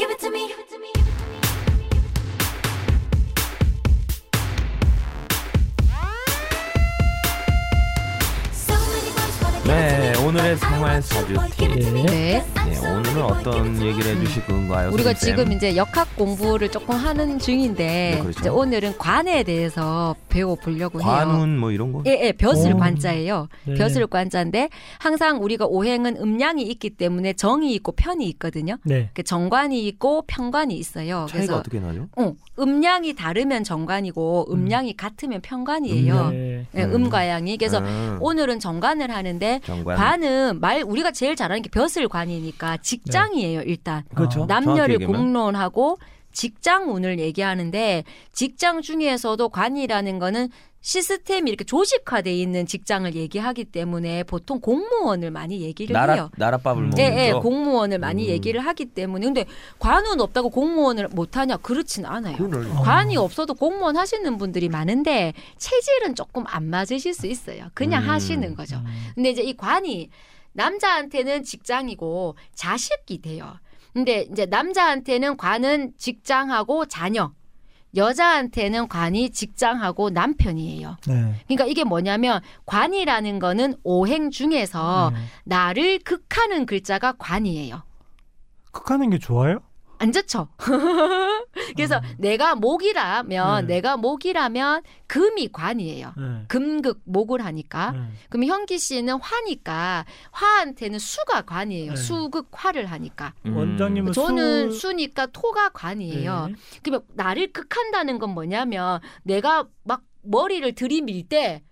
Give it to me. So many words, but I 오늘의 생활 사주티. 네. 네, 오늘은 어떤 얘기를 해주실 건가요? 우리가 선생님? 지금 이제 역학 공부를 조금 하는 중인데 네, 그렇죠. 이제 오늘은 관에 대해서 배워보려고 해요. 관운 뭐 이런 거? 예, 예, 벼슬 오. 관자예요. 네. 벼슬 관자인데 항상 우리가 오행은 음양이 있기 때문에 정이 있고 편이 있거든요. 네. 그 정관이 있고 편관이 있어요. 차이가 그래서 어떻게 나죠? 어, 음양이 다르면 정관이고 음양이 같으면 편관이에요. 네. 예, 음. 음과 양이 그래서 아, 오늘은 정관을 하는데 정관. 관은 말 우리가 제일 잘하는 게 벼슬 관이니까 직장이에요 일단 그렇죠. 남녀를. 공론하고 직장운을 얘기하는데 직장 중에서도 관이라는 거는 시스템이 이렇게 조직화돼 있는 직장을 얘기하기 때문에 보통 공무원을 많이 얘기를 나라 해요. 나라밥을 먹는 예, 예, 쪽. 공무원을 많이 음. 얘기를 하기 때문에 근데 관은 없다고 공무원을 못 하냐 그렇진 않아요. 그거를 관이 없어도 공무원 하시는 분들이 많은데 체질은 조금 안 맞으실 수 있어요. 그냥 음. 하시는 거죠. 근데 이제 이 관이 남자한테는 직장이고 자식이 돼요. 근데 이제 남자한테는 관은 직장하고 자녀, 여자한테는 관이 직장하고 남편이에요. 네. 그러니까 이게 뭐냐면 관이라는 거는 오행 중에서 네. 나를 극하는 글자가 관이에요. 극하는 게 좋아요? 안 좋죠. 그래서 내가 목이라면 네. 내가 목이라면 금이 관이에요. 네. 금극 목을 하니까. 네. 그럼 현기 씨는 화니까 화한테는 수가 관이에요. 네. 수극 화를 하니까. 음. 원장님은 저는 수... 수니까 토가 관이에요. 네. 그러면 나를 극한다는 건 뭐냐면 내가 막 머리를 들이밀 때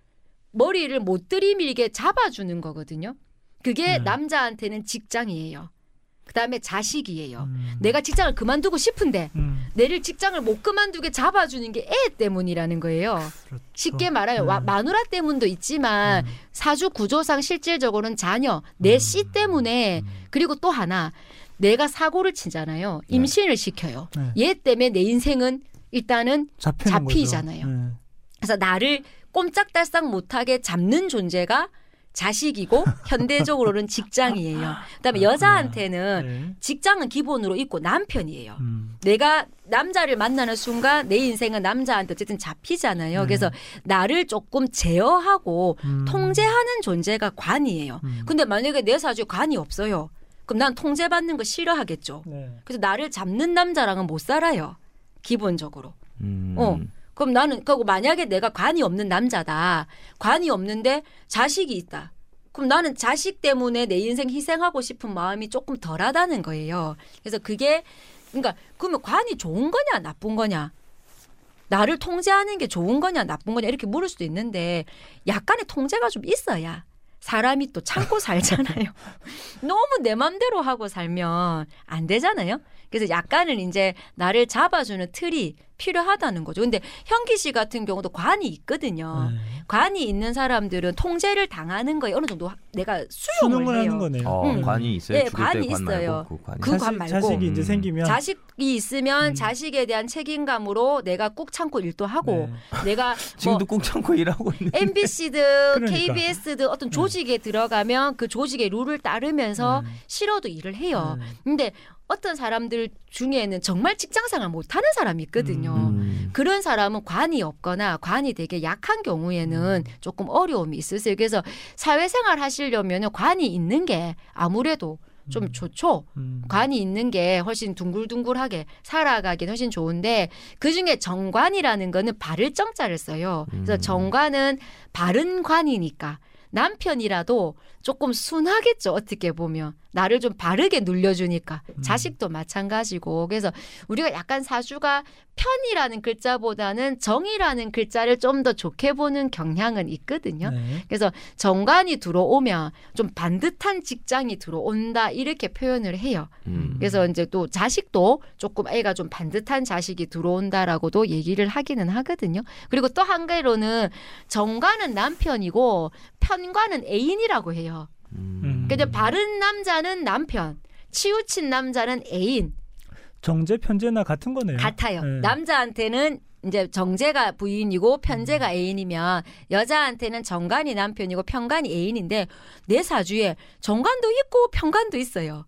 머리를 못 들이밀게 잡아주는 거거든요. 그게 네. 남자한테는 직장이에요. 그다음에 자식이에요. 음. 내가 직장을 그만두고 싶은데 음. 내를 직장을 못 그만두게 잡아주는 게 애 때문이라는 거예요. 그렇죠. 쉽게 말하면 와- 음. 마누라 때문도 있지만 음. 사주 구조상 실질적으로는 자녀 내 음. 씨 때문에 그리고 또 하나 내가 사고를 치잖아요. 네. 임신을 시켜요. 네. 얘 때문에 내 인생은 일단은 잡히잖아요. 네. 그래서 나를 꼼짝달싹 못하게 잡는 존재가 자식이고 현대적으로는 직장이에요. 그다음에 여자한테는 네. 직장은 기본으로 있고 남편이에요. 음. 내가 남자를 만나는 순간 내 인생은 남자한테 어쨌든 잡히잖아요. 네. 그래서 나를 조금 제어하고 음. 통제하는 존재가 관이에요. 음. 근데 만약에 내 사주에 관이 없어요. 그럼 난 통제받는 거 싫어하겠죠. 네. 그래서 나를 잡는 남자랑은 못 살아요. 기본적으로. 음. 어. 그럼 나는 그리고 만약에 내가 관이 없는 남자다. 관이 없는데 자식이 있다. 그럼 나는 자식 때문에 내 인생 희생하고 싶은 마음이 조금 덜하다는 거예요. 그래서 그게 그러니까 그러면 관이 좋은 거냐 나쁜 거냐? 나를 통제하는 게 좋은 거냐 나쁜 거냐 이렇게 물을 수도 있는데 약간의 통제가 좀 있어야 사람이 또 참고 살잖아요. 너무 내 맘대로 하고 살면 안 되잖아요. 그래서 약간은 이제 나를 잡아주는 틀이 필요하다는 거죠. 근데 현기 씨 같은 경우도 관이 있거든요. 네. 관이 있는 사람들은 통제를 당하는 거에 어느 정도 내가 수용을 해요. 하는 거네요. 어, 음. 관이 있어요. 네, 관이 있어요. 말고 그 말고. 자식이 이제 음. 생기면 자식이 있으면 음. 자식에 대한 책임감으로 내가 꾹 참고 일도 하고 네. 내가 뭐 지금도 꾹 참고 일하고 있는. MBC든 그러니까. KBS든 어떤 조직에 들어가면 그 조직의 룰을 따르면서 음. 싫어도 일을 해요. 네. 근데 어떤 사람들 중에는 정말 직장생활 못하는 사람이 있거든요. 음. 그런 사람은 관이 없거나 관이 되게 약한 경우에는 조금 어려움이 있으세요. 그래서 사회생활 하시려면 관이 있는 게 아무래도 좀 음. 좋죠. 음. 관이 있는 게 훨씬 둥글둥글하게 살아가긴 훨씬 좋은데 그 중에 정관이라는 거는 바를 정자를 써요. 그래서 음. 정관은 바른 관이니까 남편이라도 조금 순하겠죠. 어떻게 보면 나를 좀 바르게 눌려주니까 음. 자식도 마찬가지고 그래서 우리가 약간 사주가 편이라는 글자보다는 정이라는 글자를 좀 더 좋게 보는 경향은 있거든요. 네. 그래서 정관이 들어오면 좀 반듯한 직장이 들어온다 이렇게 표현을 해요. 음. 그래서 이제 또 자식도 조금 애가 좀 반듯한 자식이 들어온다라고도 얘기를 하기는 하거든요. 그리고 또한 개로는 정관은 남편이고 편관은 애인이라고 해요. 음. 그러니까 바른 남자는 남편, 치우친 남자는 애인 정제 편제나 같은 거네요. 같아요. 네. 남자한테는 이제 정제가 부인이고 편제가 애인이면 여자한테는 정관이 남편이고 편관이 애인인데 내 사주에 정관도 있고 편관도 있어요.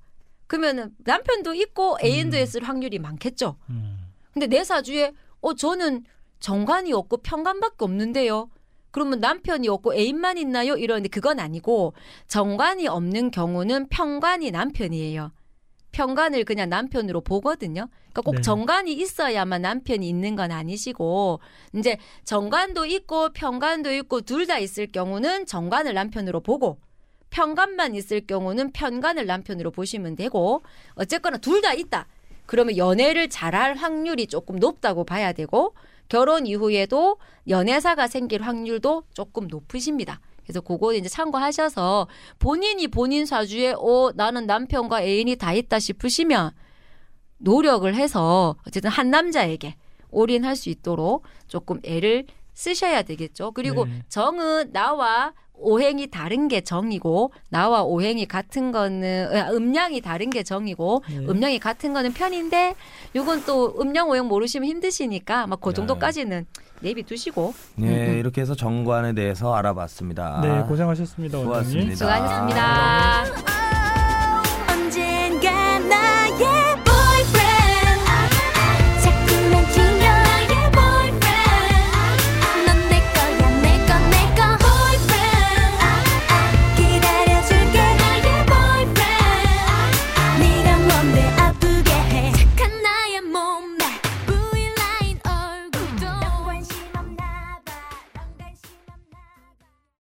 그러면은 남편도 있고 애인도 음. 있을 확률이 많겠죠. 음. 근데 내 사주에 어 저는 정관이 없고 편관밖에 없는데요. 그러면 남편이 없고 애인만 있나요? 이러는데 그건 아니고 정관이 없는 경우는 편관이 남편이에요. 편관을 그냥 남편으로 보거든요. 그러니까 꼭 네. 정관이 있어야만 남편이 있는 건 아니시고 이제 정관도 있고 편관도 있고 둘 다 있을 경우는 정관을 남편으로 보고 편관만 있을 경우는 편관을 남편으로 보시면 되고 어쨌거나 둘 다 있다. 그러면 연애를 잘할 확률이 조금 높다고 봐야 되고 결혼 이후에도 연애사가 생길 확률도 조금 높으십니다. 그래서 그거 이제 참고하셔서 본인이 본인 사주에 어 나는 남편과 애인이 다 있다 싶으시면 노력을 해서 어쨌든 한 남자에게 올인할 수 있도록 조금 애를 쓰셔야 되겠죠. 그리고 네. 정은 나와 오행이 다른 게 정이고 나와 오행이 같은 거는 아, 음량이 다른 게 정이고 네. 음량이 같은 거는 편인데 요건 또 음량 오행 모르시면 힘드시니까 막그 네. 정도까지는 내비 두시고 네, 음, 음. 이렇게 해서 정관에 대해서 알아봤습니다. 네, 고생하셨습니다. 고맙습니다. 수고하셨습니다.